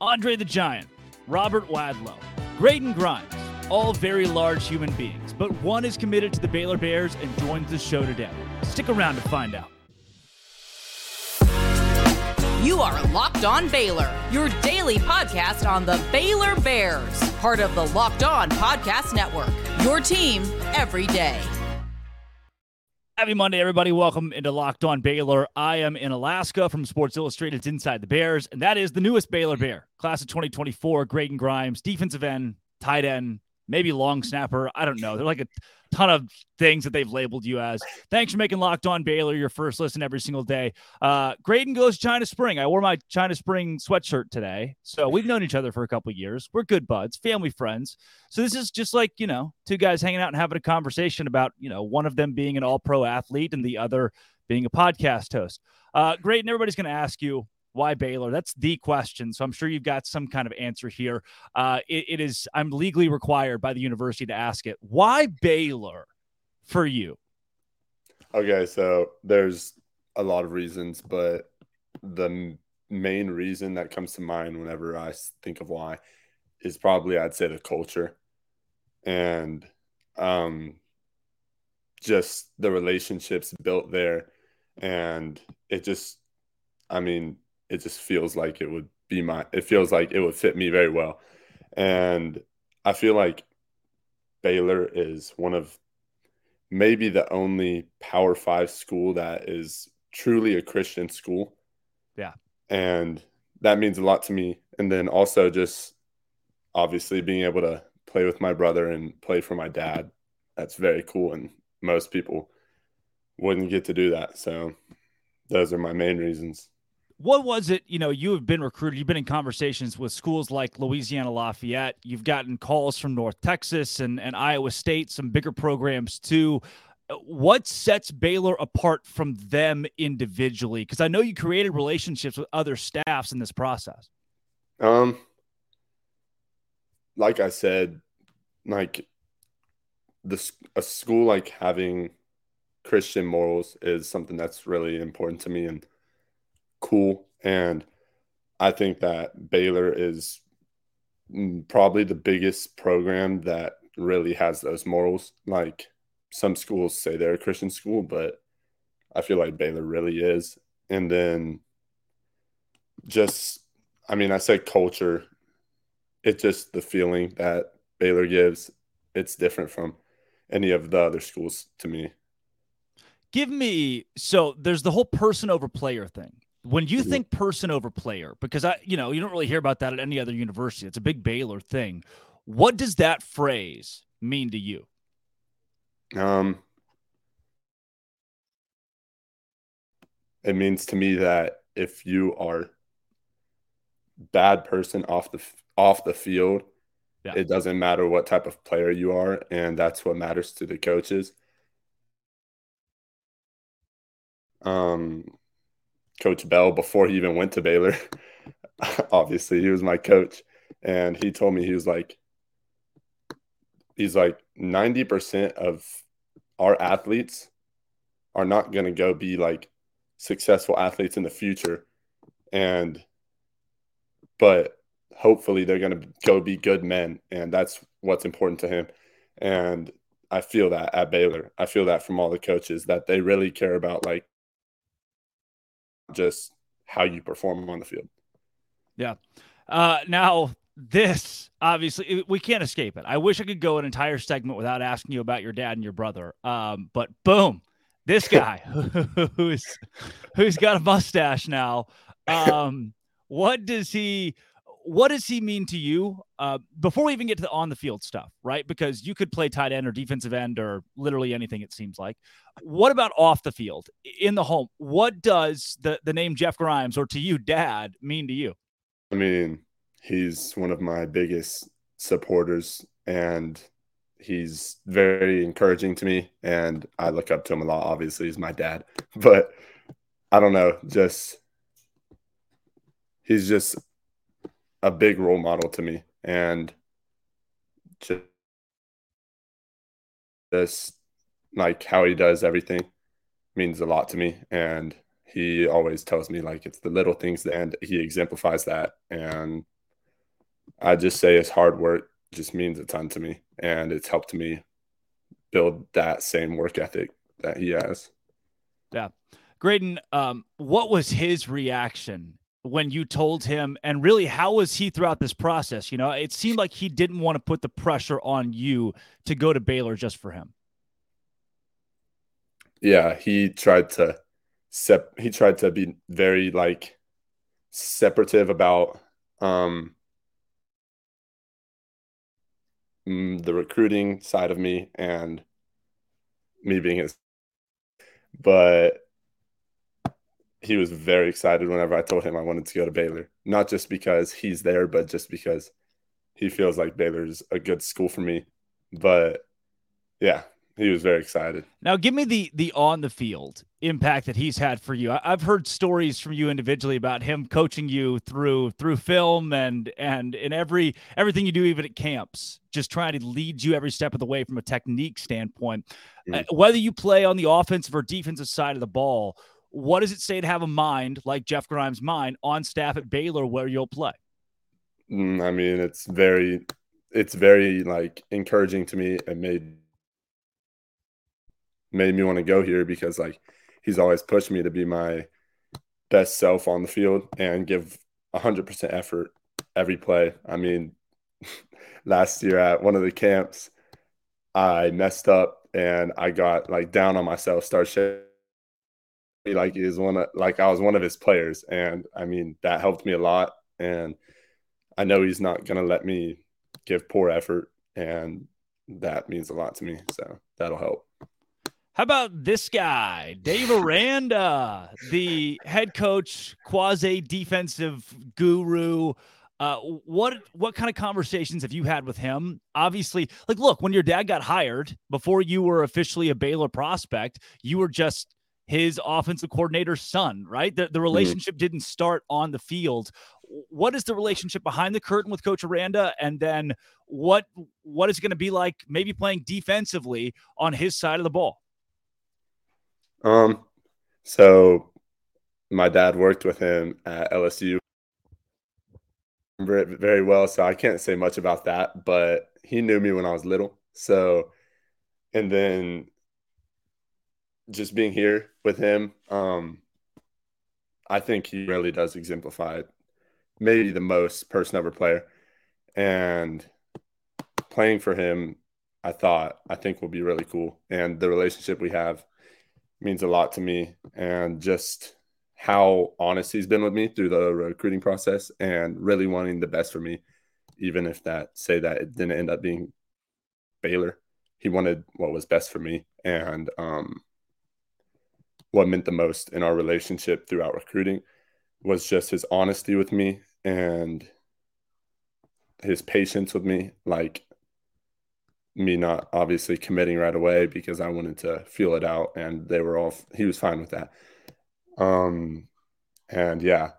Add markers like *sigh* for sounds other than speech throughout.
Andre the Giant, Robert Wadlow, Greydon Grimes, all very large human beings, but one is committed to the Baylor Bears and joins the show today. Stick around to find out. You are Locked On Baylor, your daily podcast on the Baylor Bears, part of the Locked On Podcast Network. Your team every day. Happy Monday, everybody. Welcome into Locked On Baylor. I am in Alaska from Sports Illustrated's Inside the Bears, and that is the newest Baylor Bear, class of 2024, Greydon Grimes, defensive end, tight end, maybe long snapper. I don't know. They're like a ton of things that they've labeled you as. Thanks for making Locked On Baylor your first listen every single day. Uh, Greydon goes China Spring. I wore my China Spring sweatshirt today. So we've known each other for a couple years. We're good buds, family friends. So this is just like, you know, two guys hanging out and having a conversation about, you know, one of them being an all pro athlete and the other being a podcast host. Uh, Greydon, everybody's going to ask you, why Baylor? That's the question. So I'm sure you've got some kind of answer here. Uh, it, it is, I'm legally required by the university to ask it. Why Baylor for you? Okay, so there's a lot of reasons, but the main reason that comes to mind whenever I think of why is probably I'd say the culture and um, just the relationships built there. And it just, I mean, it just feels like it would be my it feels like it would fit me very well. And i feel like baylor is one of maybe the only power five school that is truly a christian school. Yeah. And that means a lot to me. And then also just obviously being able to play with my brother and play for my dad that's very cool. And most people wouldn't get to do that. So those are my main reasons what was it? You know, you have been recruited, you've been in conversations with schools like Louisiana Lafayette, you've gotten calls from North Texas and, and Iowa State, some bigger programs too. What sets Baylor apart from them individually? Because I know you created relationships with other staffs in this process. Um, like I said, like the a school like having Christian morals is something that's really important to me and cool. And I think that Baylor is mm, probably the biggest program that really has those morals. Like some schools say they're a Christian school, but I feel like Baylor really is. And then just, I mean, I say culture, it's just the feeling that Baylor gives. It's different from any of the other schools to me. Give me so there's the whole person over player thing. When you think person over player, because I, you know, you don't really hear about that at any other university. It's a big Baylor thing. What does that phrase mean to you? Um, it means to me that if you are bad person off the off the field, yeah. it doesn't matter what type of player you are, and that's what matters to the coaches. Um, Coach Bell before he even went to Baylor. *laughs* Obviously, he was my coach, and he told me he was like, he's like ninety percent of our athletes are not going to go be like successful athletes in the future, and but hopefully they're going to go be good men, and that's what's important to him. And I feel that at Baylor. I feel that from all the coaches that they really care about like just how you perform on the field. Yeah. Uh, now, this obviously we can't escape it. I wish I could go an entire segment without asking you about your dad and your brother. Um, but boom, this *laughs* guy *laughs* who's who's got a mustache now. Um, what does he? What does he mean to you uh, before we even get to the on the field stuff, right? Because you could play tight end or defensive end or literally anything, it seems like. What about off the field in the home? What does the, the name Jeff Grimes or to you, dad, mean to you? I mean, he's one of my biggest supporters and he's very encouraging to me and I look up to him a lot. Obviously, he's my dad, *laughs* but I don't know, just he's just a big role model to me and just this like how he does everything means a lot to me and he always tells me like it's the little things that and he exemplifies that and I just say his hard work just means a ton to me, and it's helped me build that same work ethic that he has. Yeah. Greydon, um, what was his reaction when you told him, and really, how was he throughout this process? You know, it seemed like he didn't want to put the pressure on you to go to Baylor just for him. Yeah, he tried to sep- he tried to be very like separative about um mm, the recruiting side of me and me being his but he was very excited whenever I told him I wanted to go to Baylor. Not just because he's there, but just because he feels like Baylor's a good school for me. But yeah, he was very excited. Now, give me the the on the field impact that he's had for you. I, have heard stories from you individually about him coaching you through through film and and in every everything you do, even at camps, just trying to lead you every step of the way from a technique standpoint. Mm-hmm. Uh, whether you play on the offensive or defensive side of the ball, what does it say to have a mind like Jeff Grimes' mind on staff at Baylor where you'll play? Mm, I mean, it's very, it's very like encouraging to me. It made made me want to go here because like he's always pushed me to be my best self on the field and give 100% effort every play. I mean, *laughs* last year at one of the camps, I messed up and I got like down on myself, start shaking like he was one of like I was one of his players. And I mean that helped me a lot. And I know he's not gonna let me give poor effort and that means a lot to me. So that'll help. How about this guy, Dave Aranda, the head coach, quasi defensive guru? Uh, what what kind of conversations have you had with him? Obviously, like, look, when your dad got hired, before you were officially a Baylor prospect, you were just his offensive coordinator's son, right? The, the mm-hmm. relationship mm-hmm. didn't start on the field. What is the relationship behind the curtain with Coach Aranda? And then what what is it going to be like maybe playing defensively on his side of the ball? Um, so my dad worked with him at LSU very well, so I can't say much about that, but he knew me when I was little. So, and then just being here with him, um, I think he really does exemplify maybe the most person ever player. And playing for him, I thought, I think will be really cool. And the relationship we have means a lot to me and just how honest he's been with me through the recruiting process and really wanting the best for me even if that say that it didn't end up being Baylor he wanted what was best for me and um, what meant the most in our relationship throughout recruiting was just his honesty with me and his patience with me like me not obviously committing right away because I wanted to feel it out and they were all he was fine with that. Um and yeah,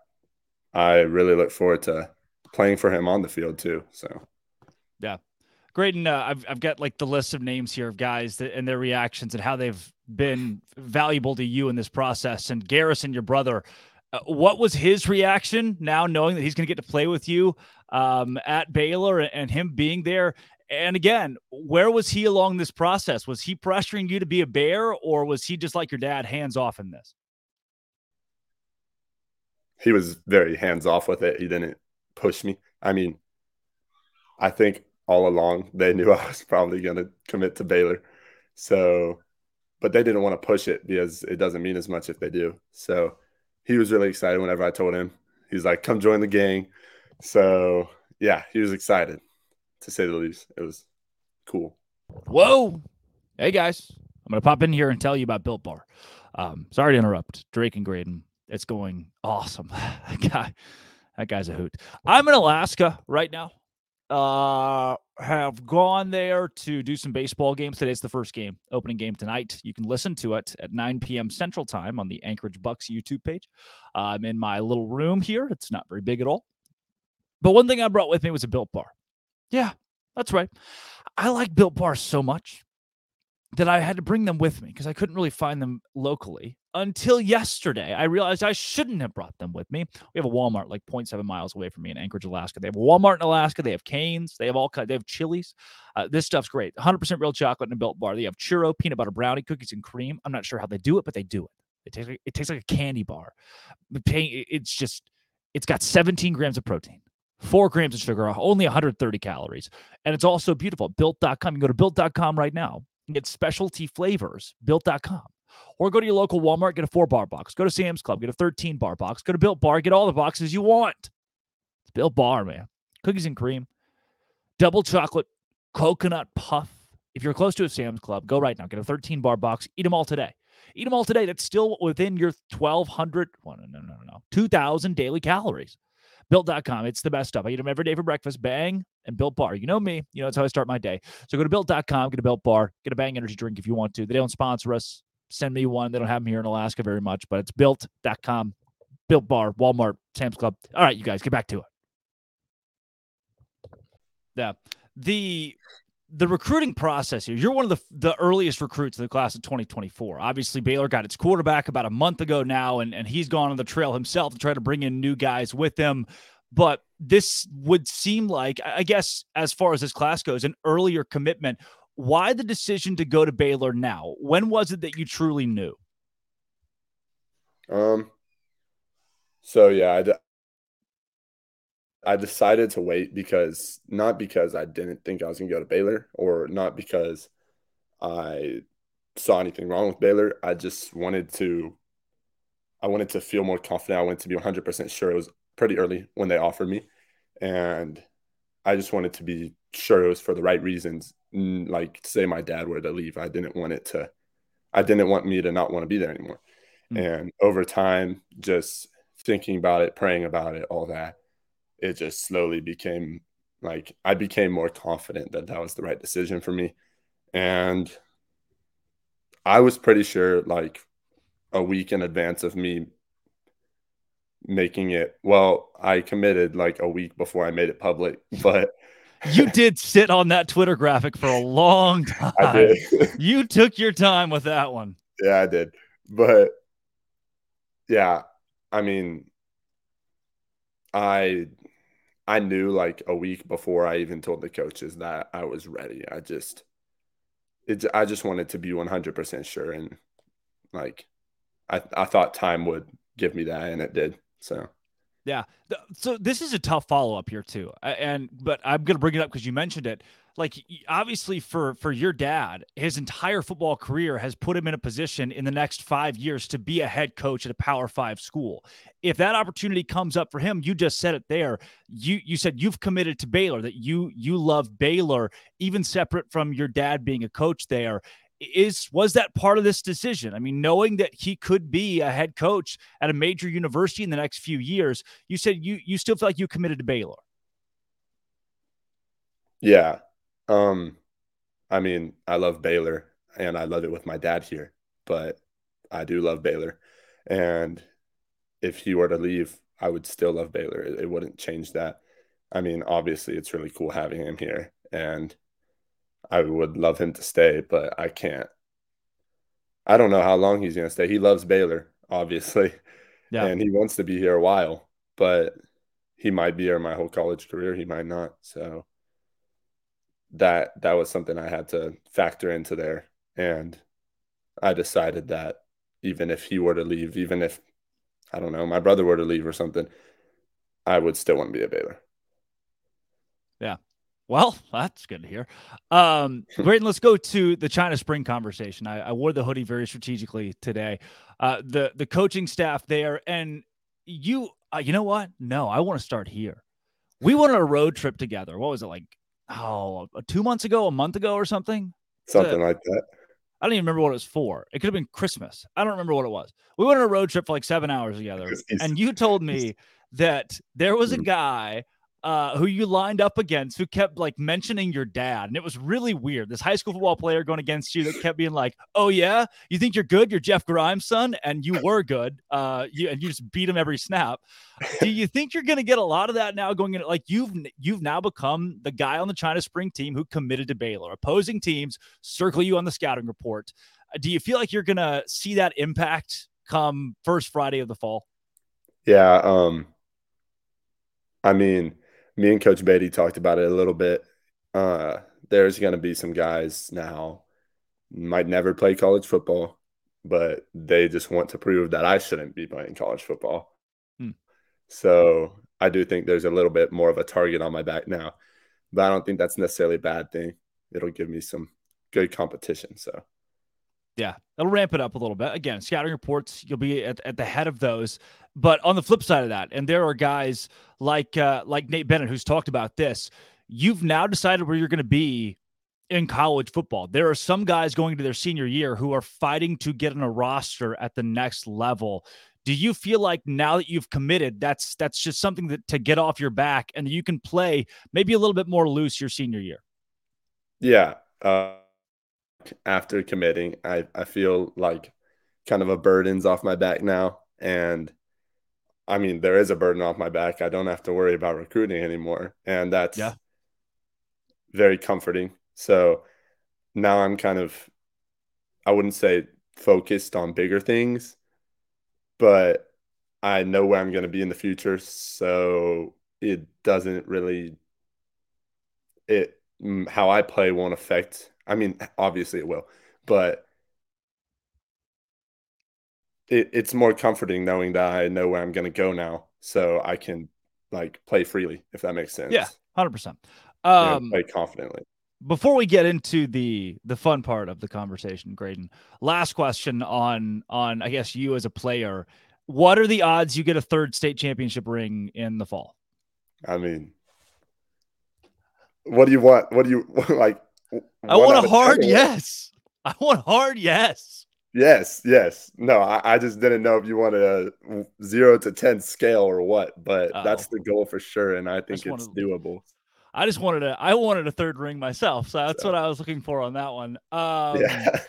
I really look forward to playing for him on the field too. So yeah. Greydon, uh, I've I've got like the list of names here of guys that, and their reactions and how they've been valuable to you in this process. And Garrison, your brother, uh, what was his reaction now knowing that he's going to get to play with you um, at Baylor and him being there? And again, where was he along this process? Was he pressuring you to be a bear, or was he just like your dad, hands off in this? He was very hands off with it. He didn't push me. I mean, I think all along they knew *laughs* I was probably going to commit to Baylor. So, but they didn't want to push it because it doesn't mean as much if they do. So he was really excited whenever I told him. He's like, come join the gang. So, yeah, he was excited to say the least. It was cool. Whoa. Hey, guys. I'm going to pop in here and tell you about Built Bar. Um, sorry to interrupt. Drake and Greydon. It's going awesome. *laughs* that guy, that guy's a hoot. I'm in Alaska right now. Uh, have gone there to do some baseball games. Today's the first game, opening game tonight. You can listen to it at 9 p.m. Central Time on the Anchorage Bucks YouTube page. Uh, I'm in my little room here. It's not very big at all. But one thing I brought with me was a Built Bar. Yeah, that's right. I like Built Bars so much that I had to bring them with me because I couldn't really find them locally. Until yesterday, I realized I shouldn't have brought them with me. We have a Walmart like 0.7 miles away from me in Anchorage, Alaska. They have a Walmart in Alaska. They have Canes. They have all kinds. They have Chili's. Uh, this stuff's great. 100% real chocolate in a built bar. They have churro, peanut butter brownie, cookies and cream. I'm not sure how they do it, but they do it. It tastes like, it tastes like a candy bar. It's just, it's got 17 grams of protein, four grams of sugar, only 130 calories. And it's also beautiful. Built.com. You can go to built.com right now and get specialty flavors. Built.com. Or go to your local Walmart, get a four bar box. Go to Sam's Club, get a 13 bar box. Go to Built Bar, get all the boxes you want. It's Built Bar, man. Cookies and cream, double chocolate, coconut puff. If you're close to a Sam's Club, go right now. Get a 13 bar box. Eat them all today. Eat them all today. That's still within your 1,200, well, no, no, no, no, 2,000 daily calories. Built.com. It's the best stuff. I eat them every day for breakfast. Bang and Built Bar. You know me. You know, that's how I start my day. So go to Built.com, get a Built Bar, get a Bang energy drink if you want to. They don't sponsor us. Send me one. They don't have them here in Alaska very much, but it's Built.com, Built Bar, Walmart, Sam's Club. All right, you guys, get back to it. Yeah. The the recruiting process here, you're one of the, the earliest recruits in the class of 2024. Obviously, Baylor got its quarterback about a month ago now, and, and he's gone on the trail himself to try to bring in new guys with him. But this would seem like, I guess, as far as this class goes, an earlier commitment. Why the decision to go to Baylor now? When was it that you truly knew? Um, so yeah, I decided to wait because not because I didn't think I was to go to Baylor or not because I saw anything wrong with Baylor. I just wanted to I wanted to feel more confident. I wanted to be 100% sure it was pretty early when they offered me and I just wanted to be sure it was for the right reasons. Like say my dad were to leave, I didn't want it to I didn't want me to not want to be there anymore. Mm-hmm. And over time just thinking about it, praying about it, all that it just slowly became like I became more confident that that was the right decision for me. And I was pretty sure like a week in advance of me making it. Well, I committed like a week before I made it public, *laughs* but you did sit on that Twitter graphic for a long time. I did. *laughs* you took your time with that one. Yeah, I did. But yeah, I mean, I I knew like a week before I even told the coaches that I was ready. I just it I just wanted to be 100% sure and like I I thought time would give me that and it did. So yeah. So this is a tough follow up here too. And but I'm to bring it up cuz you mentioned it like obviously for for your dad his entire football career has put him in a position in the next five years to be a head coach at a power five school if that opportunity comes up for him you just said it there you you said you've committed to baylor that you you love baylor even separate from your dad being a coach there is was that part of this decision i mean knowing that he could be a head coach at a major university in the next few years you said you you still feel like you committed to baylor yeah um, I mean, I love Baylor and I love it with my dad here, but I do love Baylor. And if he were to leave, I would still love Baylor. It, it wouldn't change that. I mean, obviously, it's really cool having him here, and I would love him to stay, but I can't. I don't know how long he's going to stay. He loves Baylor, obviously, *laughs* yeah. and he wants to be here a while, but he might be here my whole college career. He might not. So that that was something I had to factor into there. And I decided that even if he were to leave, even if I don't know, my brother were to leave or something, I would still want to be a Baylor. Well, that's good to hear. Um, *laughs* great. let's go to the China Spring conversation. I, I wore the hoodie very strategically today. Uh, the the coaching staff there, and you, uh, you know what? No, I want to start here. We went on a road trip together. What was it like? oh, two months ago, a month ago, or something. Something like that. I don't even remember what it was for. It could have been Christmas. I don't remember what it was. We went on a road trip for like seven hours together, and you told me that there was a mm. guy uh, who you lined up against who kept like mentioning your dad. And it was really weird. This high school football player going against you that kept being like, Oh, yeah, you think you're good? You're Jeff Grimes' son. And you were good. Uh, you, and you just beat him every snap. Do you think you're going to get a lot of that now going in? Like you've, you've now become the guy on the China Spring team who committed to Baylor. Opposing teams circle you on the scouting report. Uh, do you feel like you're going to see that impact come first Friday of the fall? Yeah. Um, I mean, me and Coach Beatty talked about it a little bit. Uh, there's going to be some guys now might never play college football, but they just want to prove that I shouldn't be playing college football. Hmm. So I do think there's a little bit more of a target on my back now, but I don't think that's necessarily a bad thing. It'll give me some good competition. So yeah, it'll ramp it up a little bit. Again, scouting reports, you'll be at, at the head of those. But on the flip side of that, and there are guys like uh, like Nate Bennett who's talked about this. You've now decided where you're going to be in college football. There are some guys going to their senior year who are fighting to get on a roster at the next level. Do you feel like now that you've committed, that's that's just something that to get off your back and you can play maybe a little bit more loose your senior year? Yeah. Uh, after committing. I, I feel like kind of a burden's off my back now. And I mean, there is a burden off my back. I don't have to worry about recruiting anymore. And that's yeah. very comforting. So now I'm kind of, I wouldn't say focused on bigger things, but I know where I'm going to be in the future. So it doesn't really, it, how I play won't affect I mean, obviously it will, but it, it's more comforting knowing that I know where I'm going to go now, so I can like play freely, if that makes sense. Yeah, hundred percent. Um, play confidently. Before we get into the the fun part of the conversation, Greydon, last question on on I guess you as a player. What are the odds you get a third state championship ring in the fall? I mean, what do you want? What do you *laughs* like? I want a hard yes. I want hard yes. Yes, yes. No, I, I, just didn't know if you wanted a zero to ten scale or what, but Uh-oh. that's the goal for sure, and I think I it's wanted, doable. I just wanted a I wanted a third ring myself, so that's so. what I was looking for on that one. *laughs* Um, yeah.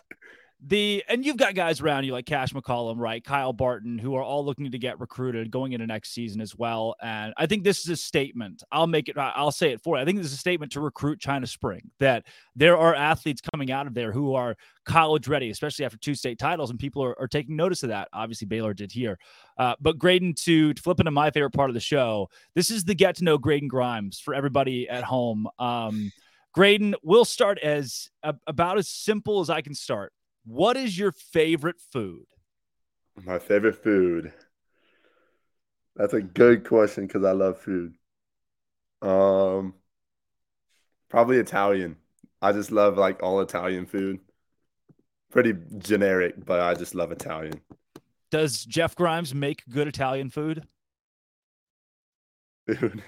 The and you've got guys around you like Cash McCollum, right? Kyle Barton, who are all looking to get recruited going into next season as well. And I think this is a statement. I'll make it. I'll say it for you. I think this is a statement to recruit China Spring that there are athletes coming out of there who are college ready, especially after two state titles, and people are, are taking notice of that. Obviously, Baylor did here. Uh, but Greydon, to, to flip into my favorite part of the show, this is the get to know Greydon Grimes for everybody at home. Um, Greydon, we'll start as about as simple as I can start. What is your favorite food? My favorite food. That's a good question because I love food. Um, probably Italian. I just love like all Italian food. Pretty generic, but I just love Italian. Does Jeff Grimes make good Italian food? Dude.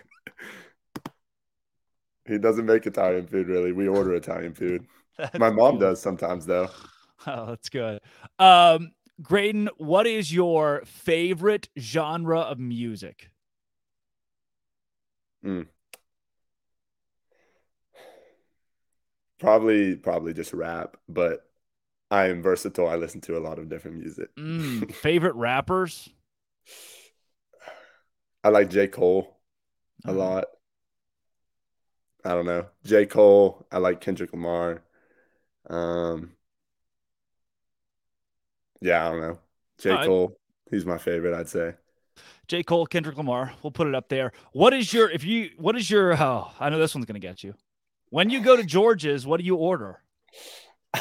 *laughs* he doesn't make Italian food really. We order Italian food. *laughs* My mom does sometimes though. *laughs* Oh, that's good. Um, Greydon, what is your favorite genre of music? Mm. Probably, probably just rap, but I am versatile. I listen to a lot of different music. Mm, *laughs* favorite rappers? I like J. Cole a uh-huh. lot. I don't know. J. Cole. I like Kendrick Lamar. Um, yeah, I don't know. J. Uh, Cole, he's my favorite, I'd say. J. Cole, Kendrick Lamar. We'll put it up there. What is your if you what is your oh I know this one's gonna get you. When you go to George's, what do you order? *laughs*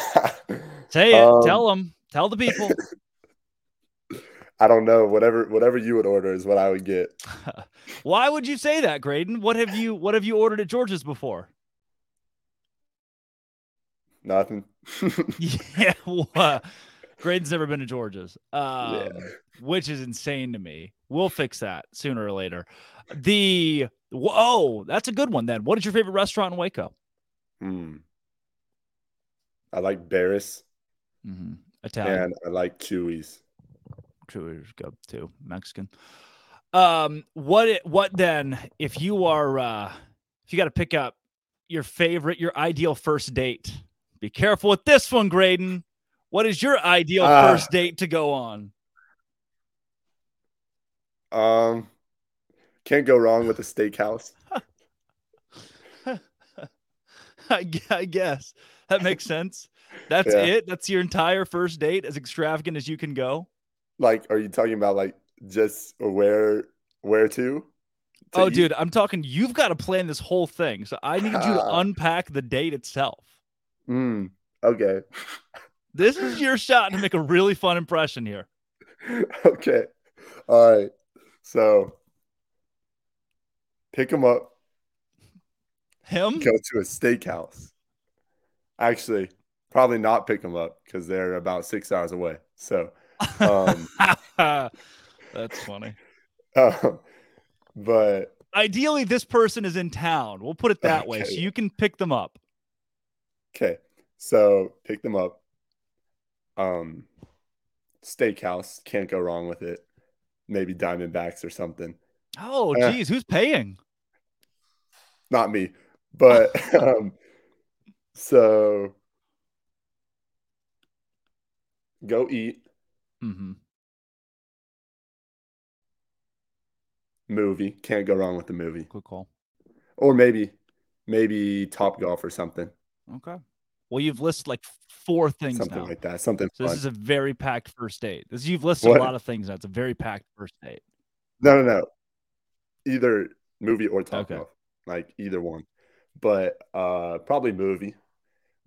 Say it. Um, tell them. Tell the people. *laughs* I don't know. Whatever whatever you would order is what I would get. *laughs* Why would you say that, Greydon? What have you what have you ordered at George's before? Nothing. yeah. Well, Greydon's never been to George's, um, yeah. which is insane to me. We'll fix that sooner or later. The whoa, that's a good one. Then, what is your favorite restaurant in Waco? Hmm. I like Baris. Mm-hmm. Italian. And I like Chuy's. Chuy's good too. Mexican. Um, what what then? If you are, uh, if you got to pick up your favorite, your ideal first date, be careful with this one, Greydon. What is your ideal uh, first date to go on? Um, can't go wrong with a steakhouse. *laughs* I, I guess that makes sense. That's yeah. it. That's your entire first date, as extravagant as you can go. Like, are you talking about like just where where to? to Oh, eat? dude, I'm talking. You've got to plan this whole thing, so I need you to Ah. unpack the date itself. Mm, okay. *laughs* This is *laughs* your shot to make a really fun impression here. okay. All right. So pick them up, Him? go to a steakhouse. Actually, probably not pick them up because they're about six hours away. So, um, *laughs* That's funny. um, but Ideally, this person is in town. We'll put it that way, so you can pick them up. okay. So pick them up. Um, steakhouse can't go wrong with it. Maybe Diamondbacks or something. Oh, Uh. geez, who's paying? Not me, but *laughs* *laughs* um, so go eat. Mm-hmm. movie. Can't go wrong with the movie. Good call. Or maybe, maybe Top Golf or something. Okay. Well, you've listed like four things something now. like that. Something So fun. this is a very packed first date. This you've listed What? a lot of things. Now. It's a very packed first date. no, no, no. Either movie or Top Okay. Like either one. But uh probably movie.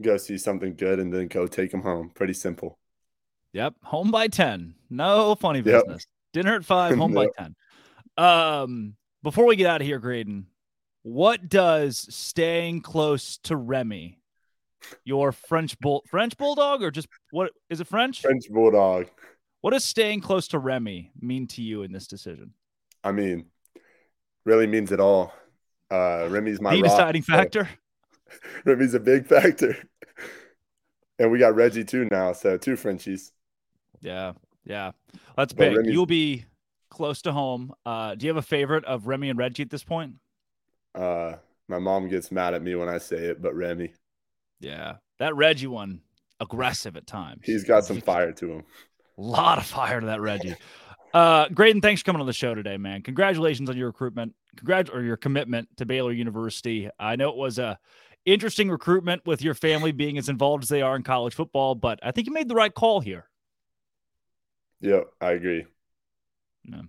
Go see something good and then go take them home. Pretty simple. Yep. Home by 10. No funny Yep. business. Dinner at five, *laughs* home by 10. Um, before we get out of here, Greydon, what does staying close to Remy, your French bull French bulldog, or just what is it French? French Bulldog. What does staying close to Remy mean to you in this decision? I mean, really means it all. Uh Remy's my the rock, deciding so factor. *laughs* Remy's a big factor. *laughs* and we got Reggie too now, so two Frenchies. Yeah, yeah, that's But big. Remy's- You'll be close to home. Uh, do you have a favorite of Remy and Reggie at this point? Uh my mom gets mad at me when I say it, but Remy. Yeah, that Reggie one, aggressive at times. He's got some fire to him. A lot of fire to that Reggie. Uh, Greydon, thanks for coming on the show today, man. Congratulations on your recruitment. Congrat or your commitment to Baylor University. I know it was a interesting recruitment with your family being as involved as they are in college football, but I think you made the right call here. Yep, I agree. No.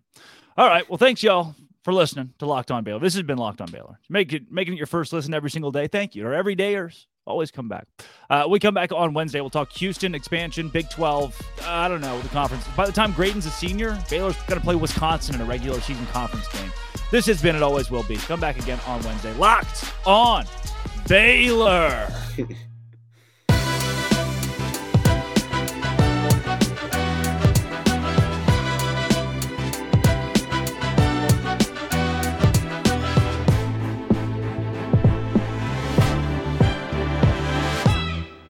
All right. Well, thanks y'all for listening to Locked On Baylor. This has been Locked On Baylor. Make it making it your first listen every single day. Thank you. Or every dayers. Always come back. Uh, we come back on Wednesday. We'll talk Houston expansion, Big 12. I don't know the conference. By the time Greydon's a senior, Baylor's going to play Wisconsin in a regular season conference game. This has been. It always will be. Come back again on Wednesday. Locked on Baylor. *laughs*